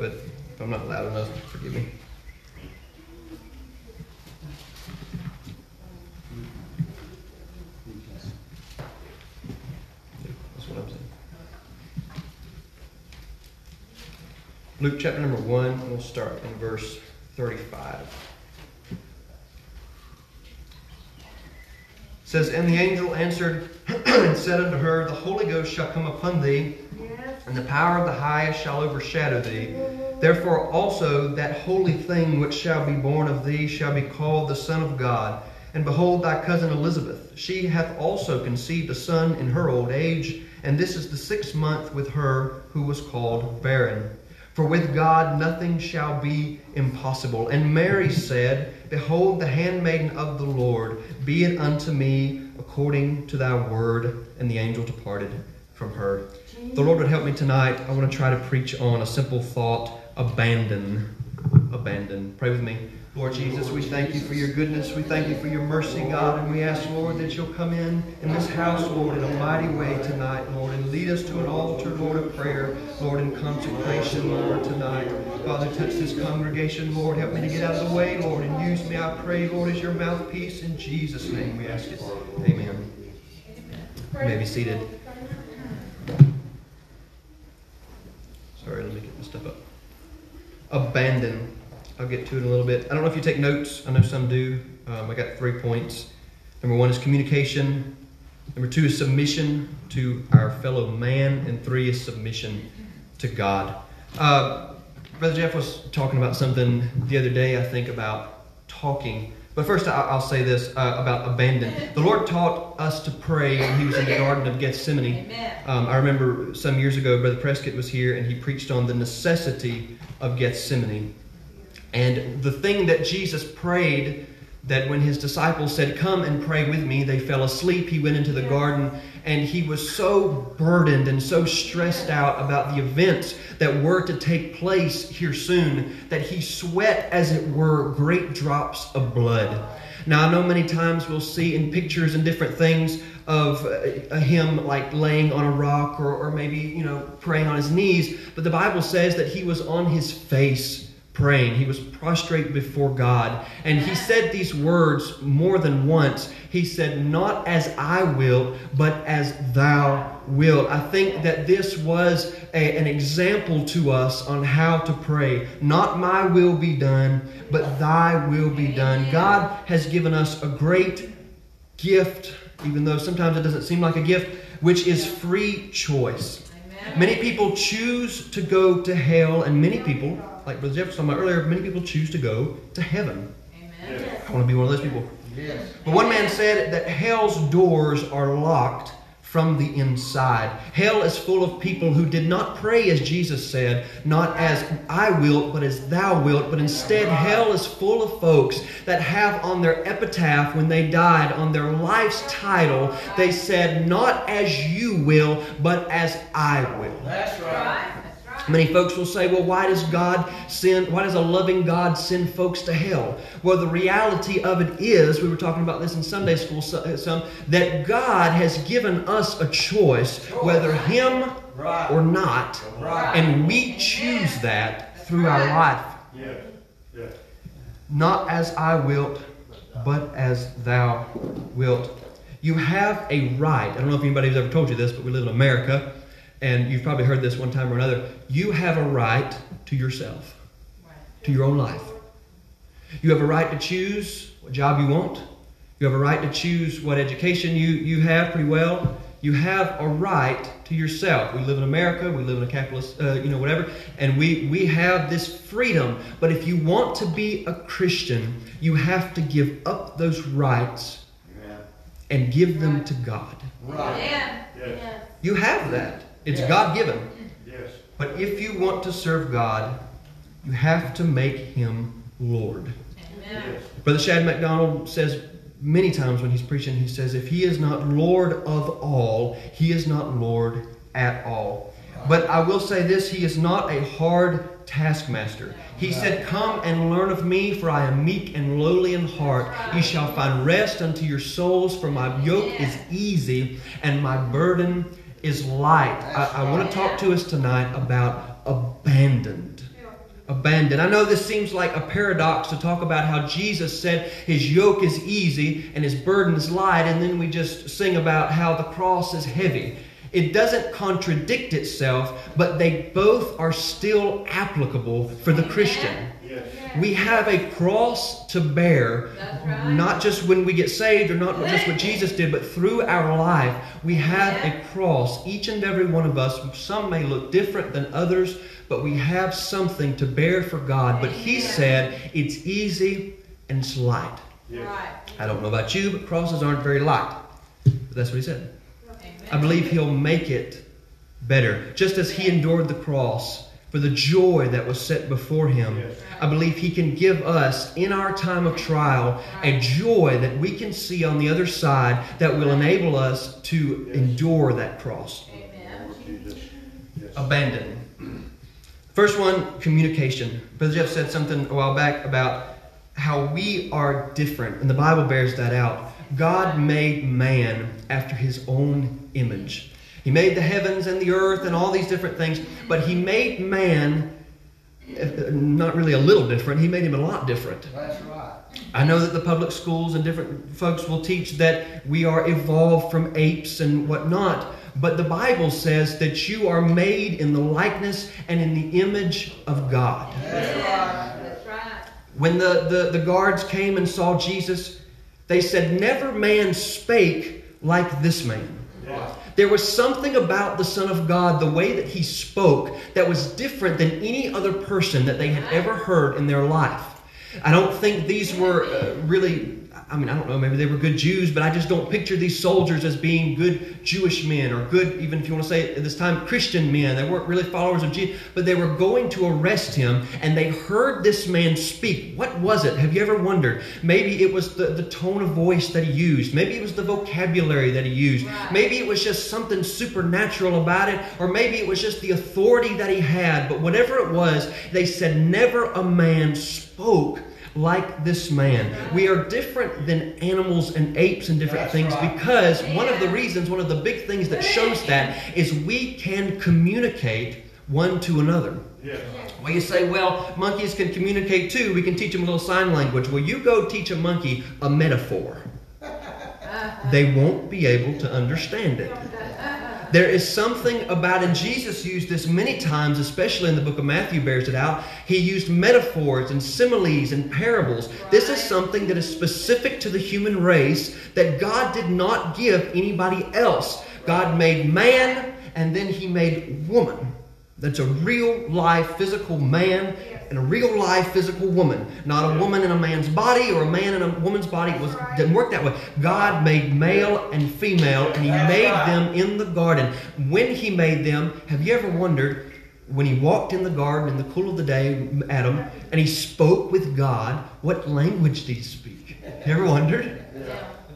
but I'm not loud enough, forgive me. That's what I'm saying. Luke chapter number 1, we'll start in verse 35. It says, And the angel answered and said unto her, The Holy Ghost shall come upon thee. And the power of the highest shall overshadow thee. Therefore also that holy thing which shall be born of thee shall be called the Son of God. And behold, thy cousin Elizabeth, she hath also conceived a son in her old age, and this is the sixth month with her who was called barren. For with God nothing shall be impossible. And Mary said, Behold, the handmaiden of the Lord, be it unto me according to thy word. And the angel departed from her. The Lord would help me tonight. I want to try to preach on a simple thought abandon. Abandon. Pray with me. Lord Jesus, we thank you for your goodness. We thank you for your mercy, God. And we ask, Lord, that you'll come in in this house, Lord, in a mighty way tonight, Lord, and lead us to an altar, Lord, of prayer, Lord, in consecration, Lord, tonight. Father, touch this congregation, Lord. Help me to get out of the way, Lord, and use me, I pray, Lord, as your mouthpiece. In Jesus' name we ask it. Amen. You may be seated. Sorry, let me get this stuff up. Abandon. I'll get to it in a little bit. I don't know if you take notes. I know some do. Um, I got three points. Number one is communication. Number two is submission to our fellow man. And three is submission to God. Uh, Brother Jeff was talking about something the other day, I think, about talking. But first, I- I'll say this uh, about abandon. The Lord taught us to pray when He was in the Garden of Gethsemane. Um, I remember some years ago, Brother Prescott was here and he preached on the necessity of Gethsemane. And the thing that Jesus prayed, that when his disciples said, Come and pray with me, they fell asleep. He went into the garden and he was so burdened and so stressed out about the events that were to take place here soon that he sweat, as it were, great drops of blood. Now, I know many times we'll see in pictures and different things of uh, him like laying on a rock or, or maybe, you know, praying on his knees, but the Bible says that he was on his face praying. He was prostrate before God. And he said these words more than once. He said, Not as I will, but as thou wilt. I think that this was a- an example to us on how to pray. Not my will be done, but thy will be done. God has given us a great gift, even though sometimes it doesn't seem like a gift, which is free choice. Many people choose to go to hell, and many people, like Brother Jeff was talking about earlier, many people choose to go to heaven. Amen. I want to be one of those people. But one man said that hell's doors are locked from the inside. Hell is full of people who did not pray as Jesus said, not as I wilt, but as thou wilt. But instead, hell is full of folks that have on their epitaph when they died, on their life's title, they said, Not as you will, but as I will. That's Right. That's right. Many folks will say, well, why does God send, why does a loving God send folks to hell? Well, the reality of it is, we were talking about this in Sunday school uh, some, that God has given us a choice, whether Him Right. or not, Right. and we choose that through our life. Yes. Yes. Not as I wilt, but as thou wilt. You have a right. I don't know if anybody's ever told you this, but we live in America, and you've probably heard this one time or another. You have a right to yourself, to your own life. You have a right to choose what job you want. You have a right to choose what education you, you have pretty well. You have a right to yourself. We live in America. We live in a capitalist, uh, you know, whatever, and we we have this freedom. But if you want to be a Christian, you have to give up those rights Amen. and give them to God. Right. Amen. Yes. Yes. You have that. It's Yeah. God given. Yes. But if you want to serve God, you have to make Him Lord. Amen. Amen. Brother Shad McDonald says many times when he's preaching, he says, if he is not Lord of all, he is not Lord at all. But I will say this he is not a hard taskmaster. He said, Come and learn of me, for I am meek and lowly in heart. You shall find rest unto your souls, for my yoke is easy and my burden is light. I, I want to talk to us tonight about abandoned abandoned. I know this seems like a paradox to talk about how Jesus said his yoke is easy and his burden is light, and then we just sing about how the cross is heavy. It doesn't contradict itself, but they both are still applicable for the Christian. Yes. We have a cross to bear, right. not just when we get saved or not just what Jesus did, but through our life. We have a cross, each and every one of us. Some may look different than others, but we have something to bear for God. But He said it's easy and it's light. Yes. Right. I don't know about you, but crosses aren't very light. But that's what He said. Amen. I believe He'll make it better. Just as He endured the cross for the joy that was set before Him, I believe He can give us, in our time of trial, a joy that we can see on the other side that will enable us to endure that cross. Amen. Lord Jesus. Yes. Abandon. First one, communication. Brother Jeff said something a while back about how we are different, and the Bible bears that out. God made man after his own image. He made the heavens and the earth and all these different things, but he made man not really a little different, he made him a lot different. That's right. I know that the public schools and different folks will teach that we are evolved from apes and whatnot, but the Bible says that you are made in the likeness and in the image of God. That's right. That's right. When the, the, the guards came and saw Jesus, they said, Never man spake like this man. Yes. There was something about the Son of God, the way that he spoke, that was different than any other person that they had ever heard in their life. I don't think these were uh, really, I mean, I don't know, maybe they were good Jews, but I just don't picture these soldiers as being good Jewish men or good, even if you want to say at this time, Christian men. They weren't really followers of Jesus, but they were going to arrest him and they heard this man speak. What was it? Have you ever wondered? Maybe it was the, the tone of voice that he used, maybe it was the vocabulary that he used, Right. maybe it was just something supernatural about it, or maybe it was just the authority that he had. But whatever it was, they said, Never a man spoke like this man. We are different than animals and apes and different That's things right. because one of the reasons, one of the big things that shows that is we can communicate one to another. Yes. Well, you say, well, monkeys can communicate too. We can teach them a little sign language. Well, you go teach a monkey a metaphor. They won't be able to understand it. There is something about, and Jesus used this many times, especially in the book of Matthew, bears it out. He used metaphors and similes and parables. This is something that is specific to the human race that God did not give anybody else. God made man, and then He made woman. That's a real life physical man and a real life physical woman. Not a woman in a man's body or a man in a woman's body. It was didn't work that way. God made male and female and he made them in the garden. When he made them, have you ever wondered when he walked in the garden in the cool of the day, Adam, and he spoke with God, what language did he speak? You ever wondered?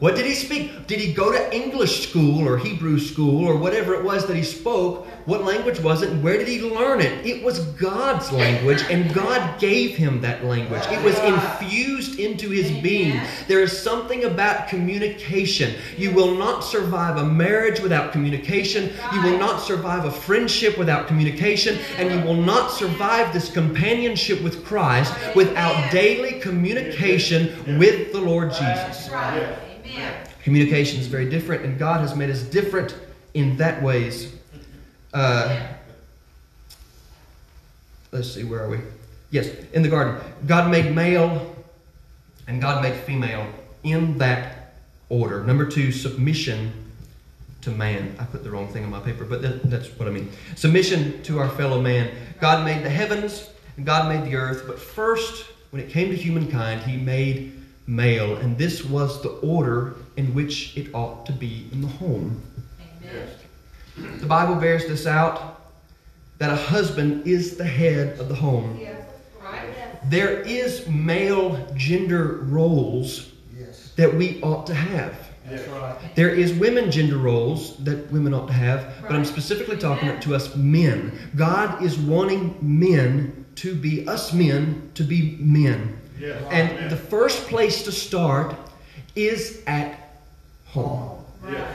What did he speak? Did he go to English school or Hebrew school or whatever it was that he spoke? What language was it? Where did he learn it? It was God's language, and God gave him that language. It was infused into his being. There is something about communication. You will not survive a marriage without communication. You will not survive a friendship without communication. And you will not survive this companionship with Christ without daily communication with the Lord Jesus. Amen. Communication is very different, and God has made us different in that ways. Uh, let's see, where are we? Yes, in the garden. God made male and God made female in that order. Number two, submission to man. I put the wrong thing on my paper, but that, that's what I mean. Submission to our fellow man. God made the heavens and God made the earth, but first, when it came to humankind, He made male, and this was the order in which it ought to be in the home. Amen. The Bible bears this out that a husband is the head of the home. Right? There is male gender roles Yes. that we ought to have. That's right. There is women gender roles that women ought to have, but I'm specifically talking Amen. to us men. God is wanting men to be us men to be men. Yes. And the first place to start is at home. Right.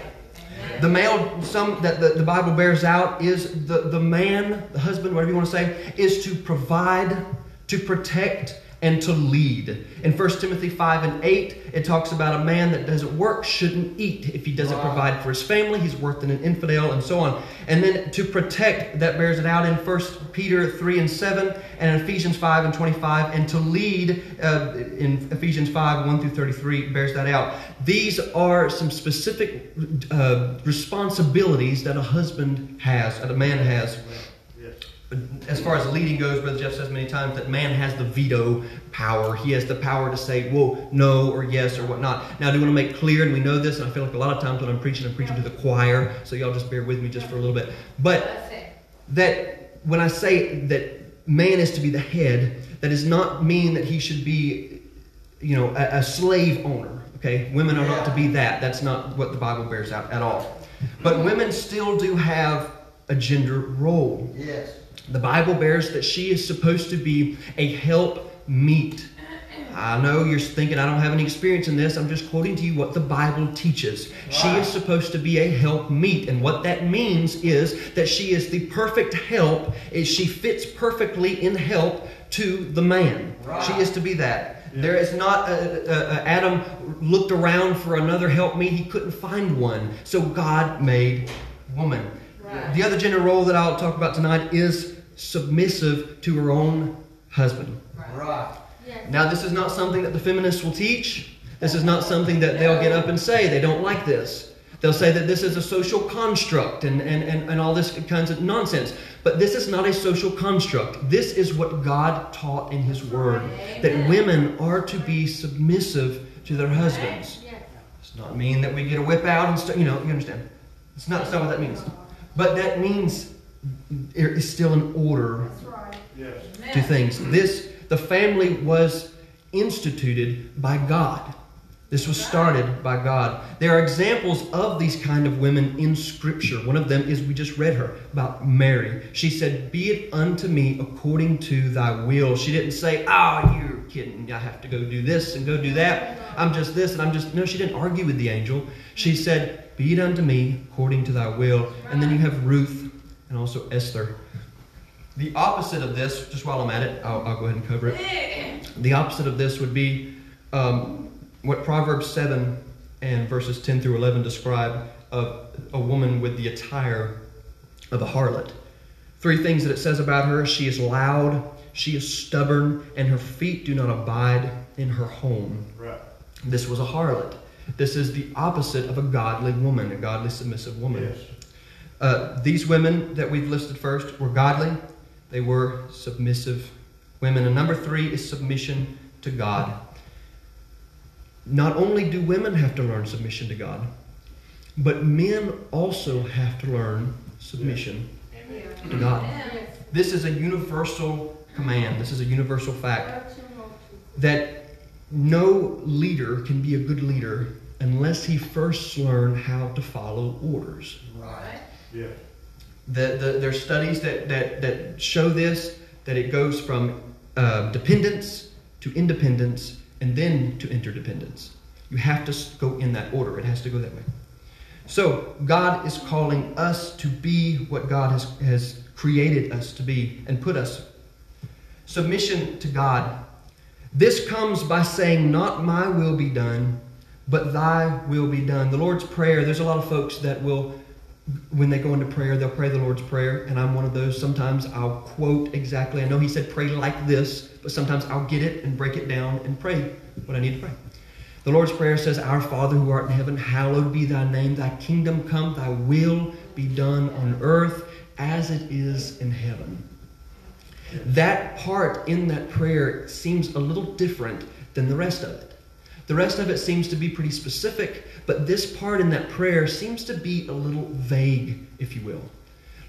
The male, some that the, the Bible bears out is the, the man, the husband, whatever you want to say, is to provide, to protect, and to lead. In 1 Timothy 5 and 8, it talks about a man that doesn't work shouldn't eat. If he doesn't Right. provide for his family, he's worse than an infidel, and so on. And then to protect, that bears it out in 1 Peter 3 and 7, and in Ephesians 5 and 25, and to lead uh, in Ephesians 5 1 through 33 bears that out. These are some specific uh, responsibilities that a husband has, that a man has. As far as leading goes, Brother Jeff says many times that man has the veto power. He has the power to say, well, no, or yes, or whatnot. Now, I do want to make clear, and we know this, and I feel like a lot of times when I'm preaching, I'm preaching to the choir, so y'all just bear with me just for a little bit. But that when I say that man is to be the head, that does not mean that he should be, you know, a, a slave owner. Okay, women are not to be that. That's not what the Bible bears out at all. But women still do have a gender role. Yes. The Bible bears that she is supposed to be a help meet. I know you're thinking I don't have any experience in this. I'm just quoting to you what the Bible teaches. She is supposed to be a help meet, and what that means is that she is the perfect help. Is she fits perfectly in help to the man. Right. She is to be that. There is not a, a, a- Adam looked around for another help meet. He couldn't find one, so God made woman. Right. The other gender role that I'll talk about tonight is submissive to her own husband. Right. Yes. Now, this is not something that the feminists will teach. This is not something that they'll get up and say. They don't like this. They'll say that this is a social construct and, and, and, and all this kinds of nonsense. But this is not a social construct. This is what God taught in His Word that women are to be submissive to their husbands. Yes. It's not mean that we get a whip out and stuff. You know, you understand. It's not, it's not what that means. But that means there is still an order That's right. Yes. To things. This, the family was instituted by God. This was started by God. There are examples of these kind of women in Scripture. One of them is we just read her about Mary. She said, Be it unto me according to thy will. She didn't say, Oh, you're kidding. I have to go do this and go do that. I'm just this and I'm just. No, she didn't argue with the angel. She said, Be it unto me according to thy will. And then you have Ruth and also Esther. The opposite of this, just while I'm at it, I'll, I'll go ahead and cover it. The opposite of this would be um, what Proverbs 7 and verses 10 through 11 describe of a woman with the attire of a harlot. Three things that it says about her she is loud, she is stubborn, and her feet do not abide in her home. Right. This was a harlot. This is the opposite of a godly woman, a godly submissive woman. Yes. Uh, these women that we've listed first were godly, they were submissive women. And number three is submission to God. Not only do women have to learn submission to God, but men also have to learn submission to God. Yes. This is a universal command, this is a universal fact that no leader can be a good leader unless he first learned how to follow orders. Right. Yes. The, the, there's studies that, that, that show this, that it goes from uh, dependence to independence and then to interdependence. You have to go in that order. It has to go that way. So, God is calling us to be what God has, has created us to be and put us. Submission to God. This comes by saying, Not my will be done, but thy will be done. The Lord's Prayer, there's a lot of folks that will when they go into prayer, they'll pray the Lord's Prayer, and I'm one of those. Sometimes I'll quote exactly. I know He said pray like this, but sometimes I'll get it and break it down and pray what I need to pray. The Lord's Prayer says, Our Father who art in heaven, hallowed be thy name. Thy kingdom come, thy will be done on earth as it is in heaven. That part in that prayer seems a little different than the rest of it. The rest of it seems to be pretty specific, but this part in that prayer seems to be a little vague, if you will.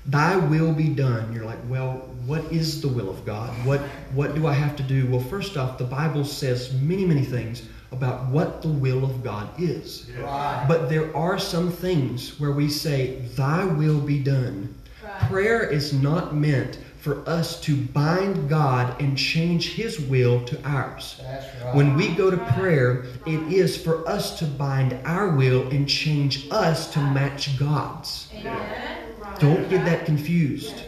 Thy will be done. You're like, well, what is the will of God? What what do I have to do? Well, first off, the Bible says many, many things about what the will of God is. Yes. Right. But there are some things where we say, Thy will be done. Right. Prayer is not meant for us to bind God and change His will to ours. Right. When we go to prayer, it is for us to bind our will and change us to match God's. Amen. Don't get that confused.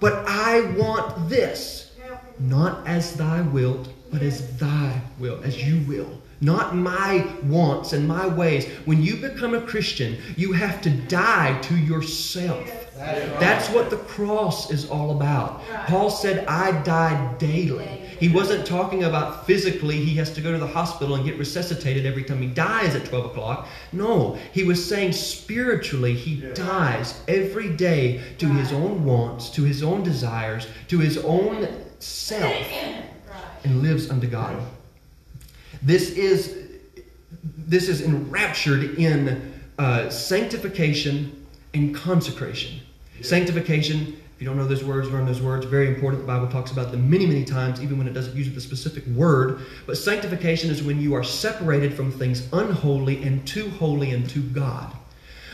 But I want this, not as thy wilt, but as thy will, as you will. Not my wants and my ways. When you become a Christian, you have to die to yourself. That's what the cross is all about. Paul said, I die daily. He wasn't talking about physically, he has to go to the hospital and get resuscitated every time he dies at 12 o'clock. No, he was saying spiritually, he dies every day to his own wants, to his own desires, to his own self, and lives unto God. This is this is enraptured in uh, sanctification and consecration. Sanctification, if you don't know those words, learn those words. Very important. The Bible talks about them many, many times, even when it doesn't use the specific word. But sanctification is when you are separated from things unholy and too holy and to God.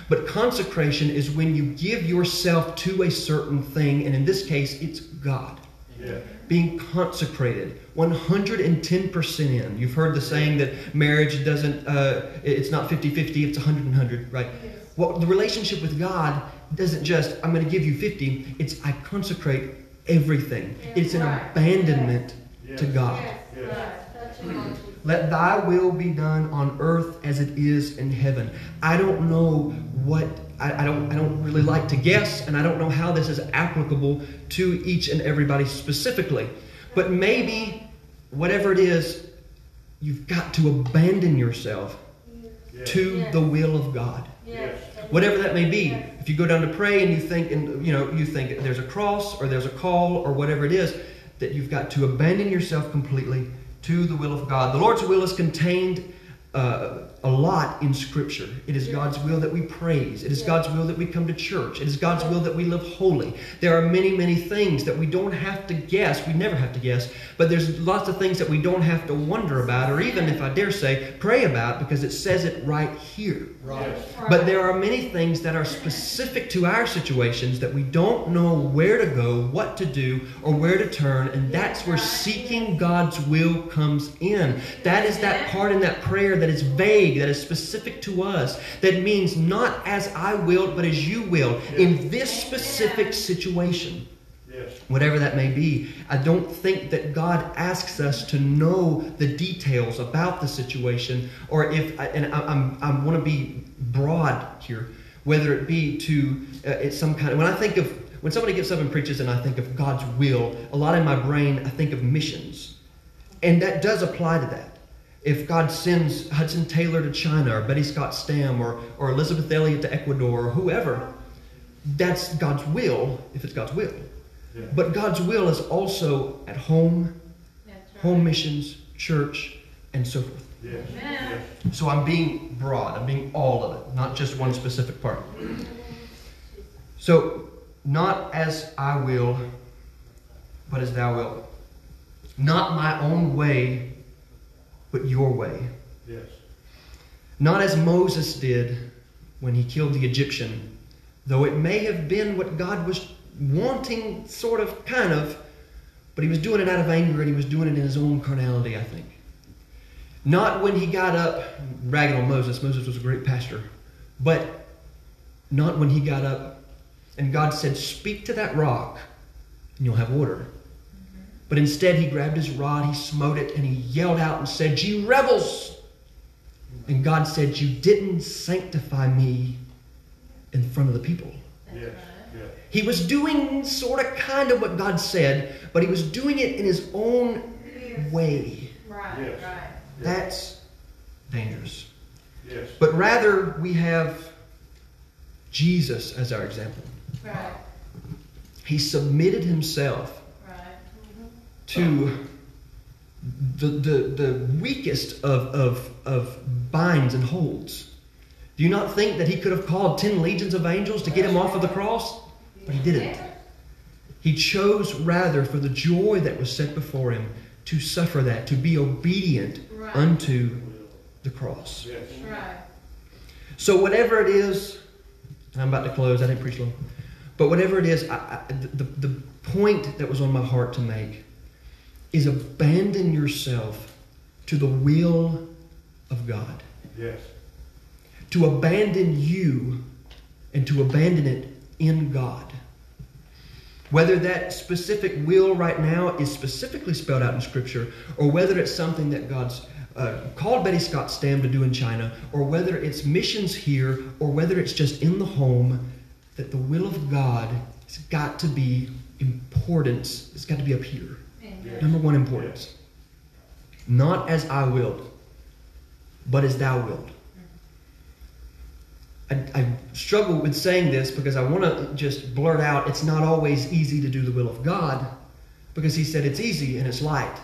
But consecration is when you give yourself to a certain thing, and in this case, it's God Yeah. being consecrated 110% in you've heard the saying that marriage doesn't uh, it's not 50-50 it's 100 and 100 right well the relationship with god doesn't just i'm going to give you 50 it's i consecrate everything it's an Right. abandonment to Yes. god Yes. let thy will be done on earth as it is in heaven. I don't know what I, I don't I don't really like to guess, and I don't know how this is applicable to each and everybody specifically. But maybe whatever it is, you've got to abandon yourself Yes. to Yes. the will of God. Whatever that may be. If you go down to pray and you think and you know, you think there's a cross or there's a call or whatever it is, that you've got to abandon yourself completely to the will of God. The Lord's will is contained uh, a lot in Scripture. It is God's will that we praise. It is God's will that we come to church. It is God's will that we live holy. There are many, many things that we don't have to guess. We never have to guess. But there's lots of things that we don't have to wonder about, or even, if I dare say, pray about, because it says it right here. Right. But there are many things that are specific to our situations that we don't know where to go, what to do, or where to turn, and that's where seeking God's will comes in. That is that part in that prayer that is vague, that is specific to us, that means not as I will, but as you will, in this specific situation Yes. whatever that may be. I don't think that God asks us to know the details about the situation, or if, and I, I'm, I want to be broad here, whether it be to uh, it's some kind of. When I think of when somebody gets up and preaches, and I think of God's will, a lot in my brain I think of missions, and that does apply to that. If God sends Hudson Taylor to China, or Betty Scott Stam, or or Elisabeth Elliot to Ecuador, or whoever, that's God's will. If it's God's will. Yeah. But God's will is also at home, right. home missions, church, and so forth. Yes. Amen. Yes. So I'm being broad, I'm being all of it, not just one specific part. So, not as I will, but as thou wilt. Not my own way, but your way. Yes. Not as Moses did when he killed the Egyptian, though it may have been what God was wanting, sort of, kind of, but he was doing it out of anger and he was doing it in his own carnality, I think. Not when he got up, ragging on Moses, Moses was a great pastor, but not when he got up and God said, Speak to that rock and you'll have water. But instead, he grabbed his rod, he smote it, and he yelled out and said, You rebels! And God said, You didn't sanctify me in front of the people. Yes. right. He was doing sort of kind of what God said, but he was doing it in his own way. Right, Yes. right. That's dangerous. Yes. But rather, we have Jesus as our example. Right, He submitted himself right. To the, the, the weakest of, of, of binds and holds. Do you not think that he could have called ten legions of angels to get him off of the cross? But he didn't. He chose rather for the joy that was set before him to suffer that, to be obedient Right. unto the cross. Yes. Right. So, whatever it is, I'm about to close, I didn't preach long. But whatever it is, I, I, the, the point that was on my heart to make is abandon yourself to the will of God. Yes. To abandon you and to abandon it in God. Whether that specific will right now is specifically spelled out in Scripture, or whether it's something that God's uh, called Betty Scott Stam to do in China, or whether it's missions here, or whether it's just in the home, that the will of God has got to be importance. It's got to be up here. Number one importance. Not as I willed, but as thou wilt. I, I struggle with saying this because I want to just blurt out it's not always easy to do the will of God because He said it's easy and it's light.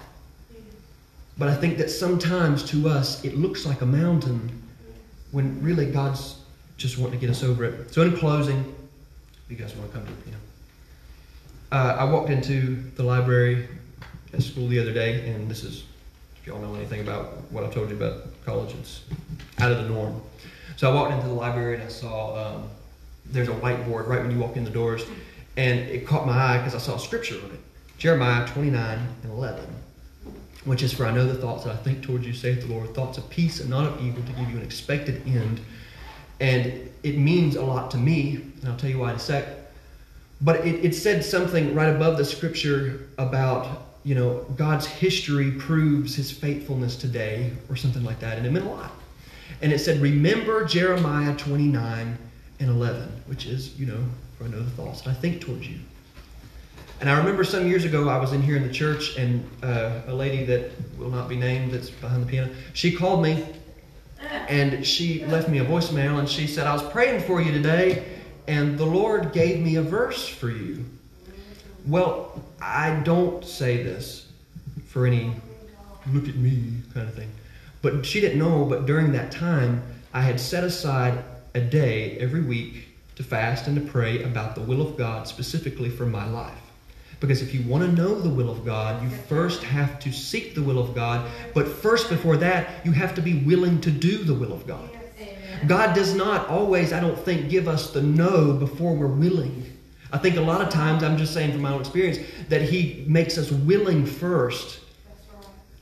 But I think that sometimes to us it looks like a mountain when really God's just wanting to get us over it. So, in closing, you guys want to come to the piano. Uh, I walked into the library at school the other day, and this is, if y'all know anything about what I told you about college, it's out of the norm. So I walked into the library and I saw um, there's a whiteboard right when you walk in the doors, and it caught my eye because I saw scripture on it Jeremiah 29 and 11, which is for I know the thoughts that I think towards you, saith the Lord, thoughts of peace and not of evil to give you an expected end. And it means a lot to me, and I'll tell you why in a sec. But it, it said something right above the scripture about, you know, God's history proves his faithfulness today, or something like that, and it meant a lot. And it said, Remember Jeremiah 29 and 11, which is, you know, for I know the thoughts I think towards you. And I remember some years ago, I was in here in the church, and uh, a lady that will not be named that's behind the piano, she called me and she left me a voicemail and she said, I was praying for you today and the Lord gave me a verse for you. Well, I don't say this for any look at me kind of thing. But she didn't know, but during that time, I had set aside a day every week to fast and to pray about the will of God specifically for my life. Because if you want to know the will of God, you first have to seek the will of God. But first, before that, you have to be willing to do the will of God. God does not always, I don't think, give us the no before we're willing. I think a lot of times, I'm just saying from my own experience, that He makes us willing first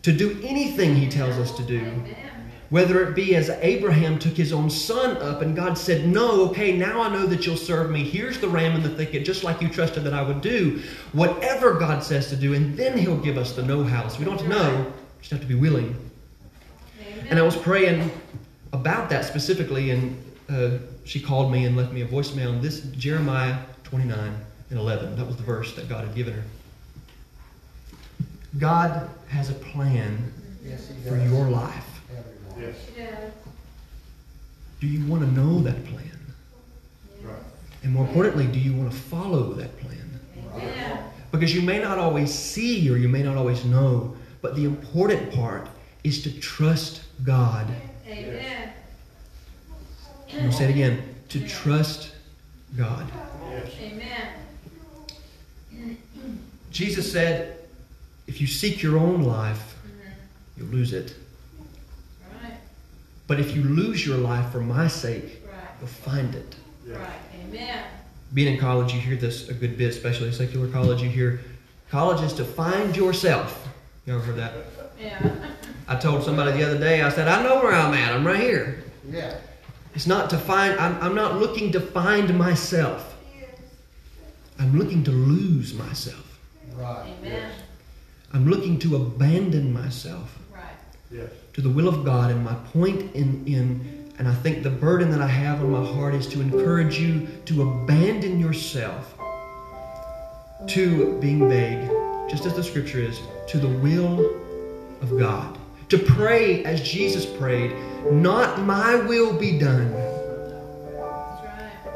to do anything He tells us to do. Whether it be as Abraham took his own son up and God said, No, okay, now I know that you'll serve me. Here's the ram in the thicket, just like you trusted that I would do. Whatever God says to do, and then He'll give us the know how. So we don't have to know, we just have to be willing. And I was praying about that specifically, and uh, she called me and left me a voicemail. And this Jeremiah 29 and 11, that was the verse that God had given her. God has a plan Yes, for your life. Yes. Yes. Do you want to know that plan? Right. And more importantly, do you want to follow that plan? Amen. Because you may not always see or you may not always know, but the important part is to trust God. Amen. I'm going to say it again to trust God. Yes. Amen. Jesus said, if you seek your own life, Mhm. you'll lose it. Right. But if you lose your life for my sake, Right. you'll find it. Yes. Right. Amen. Being in college, you hear this a good bit, especially secular college. You hear college is to find yourself. You ever heard that? Yeah. I told somebody the other day, I said, I know where I'm at. I'm right here. Yeah. It's not to find, I'm, I'm not looking to find myself. I'm looking to lose myself. Right. Amen. I'm looking to abandon myself Right. Yes. to the will of God. And my point in, in, and I think the burden that I have on my heart is to encourage you to abandon yourself to being vague, just as the scripture is, to the will of God. To pray as Jesus prayed, not my will be done, That's right.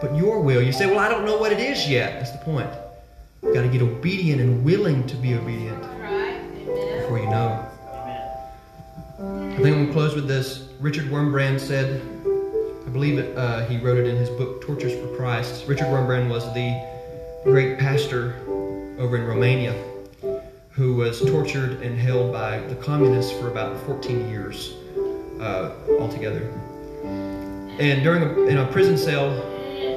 But your will. You say, Well, I don't know what it is yet. That's the point. You've got to get obedient and willing to be obedient right. Amen. before you know. Amen. I think I'm going to close with this. Richard Wurmbrand said, I believe it, uh, he wrote it in his book, Tortures for Christ. Richard Wurmbrand was the great pastor over in Romania who was tortured and held by the communists for about 14 years uh, altogether. And during a, in a prison cell,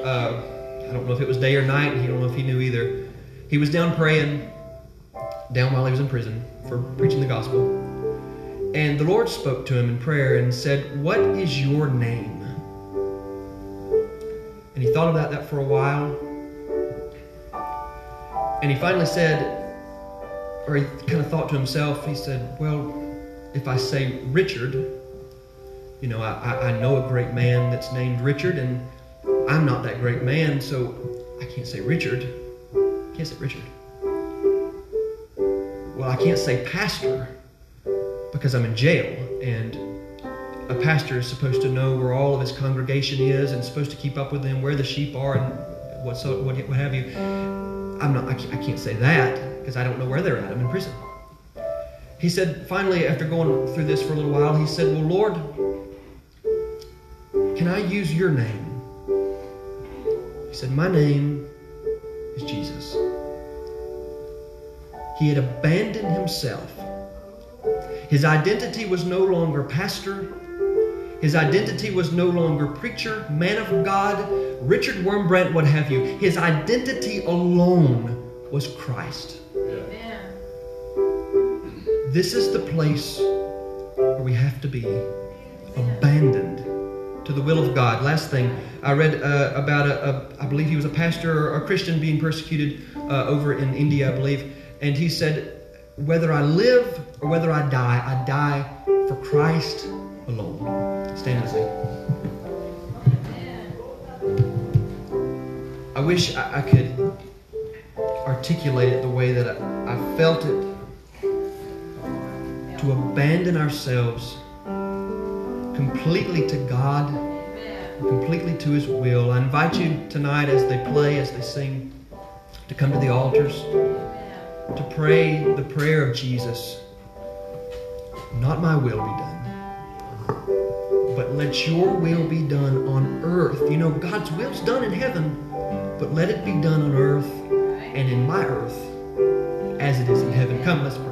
uh, I don't know if it was day or night, he don't know if he knew either. He was down praying, down while he was in prison for preaching the gospel. And the Lord spoke to him in prayer and said, What is your name? And he thought about that for a while. And he finally said, or he kind of thought to himself, he said, Well, if I say Richard, you know, I, I know a great man that's named Richard, and I'm not that great man, so I can't say Richard. I can't say Richard. Well, I can't say pastor because I'm in jail, and a pastor is supposed to know where all of his congregation is and supposed to keep up with them, where the sheep are, and what, so, what, what have you. I'm not. I can't, I can't say that because I don't know where they're at. I'm in prison. He said, finally, after going through this for a little while, he said, Well, Lord, can I use your name? He said, My name is Jesus. He had abandoned himself. His identity was no longer pastor. His identity was no longer preacher, man of God, Richard Wurmbrand, what have you. His identity alone was Christ. Amen. This is the place where we have to be abandoned to the will of God. Last thing, I read uh, about a, a, I believe he was a pastor or a Christian being persecuted uh, over in India, I believe, and he said, Whether I live or whether I die, I die for Christ alone. Stand with me. I wish I, I could articulate it the way that I, I felt it to abandon ourselves completely to God, completely to His will. I invite you tonight as they play, as they sing, to come to the altars, to pray the prayer of Jesus. Not my will be done, but let your will be done on earth. You know, God's will's done in heaven, but let it be done on earth and in my earth as it is in heaven. Come, let's pray.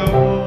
Oh.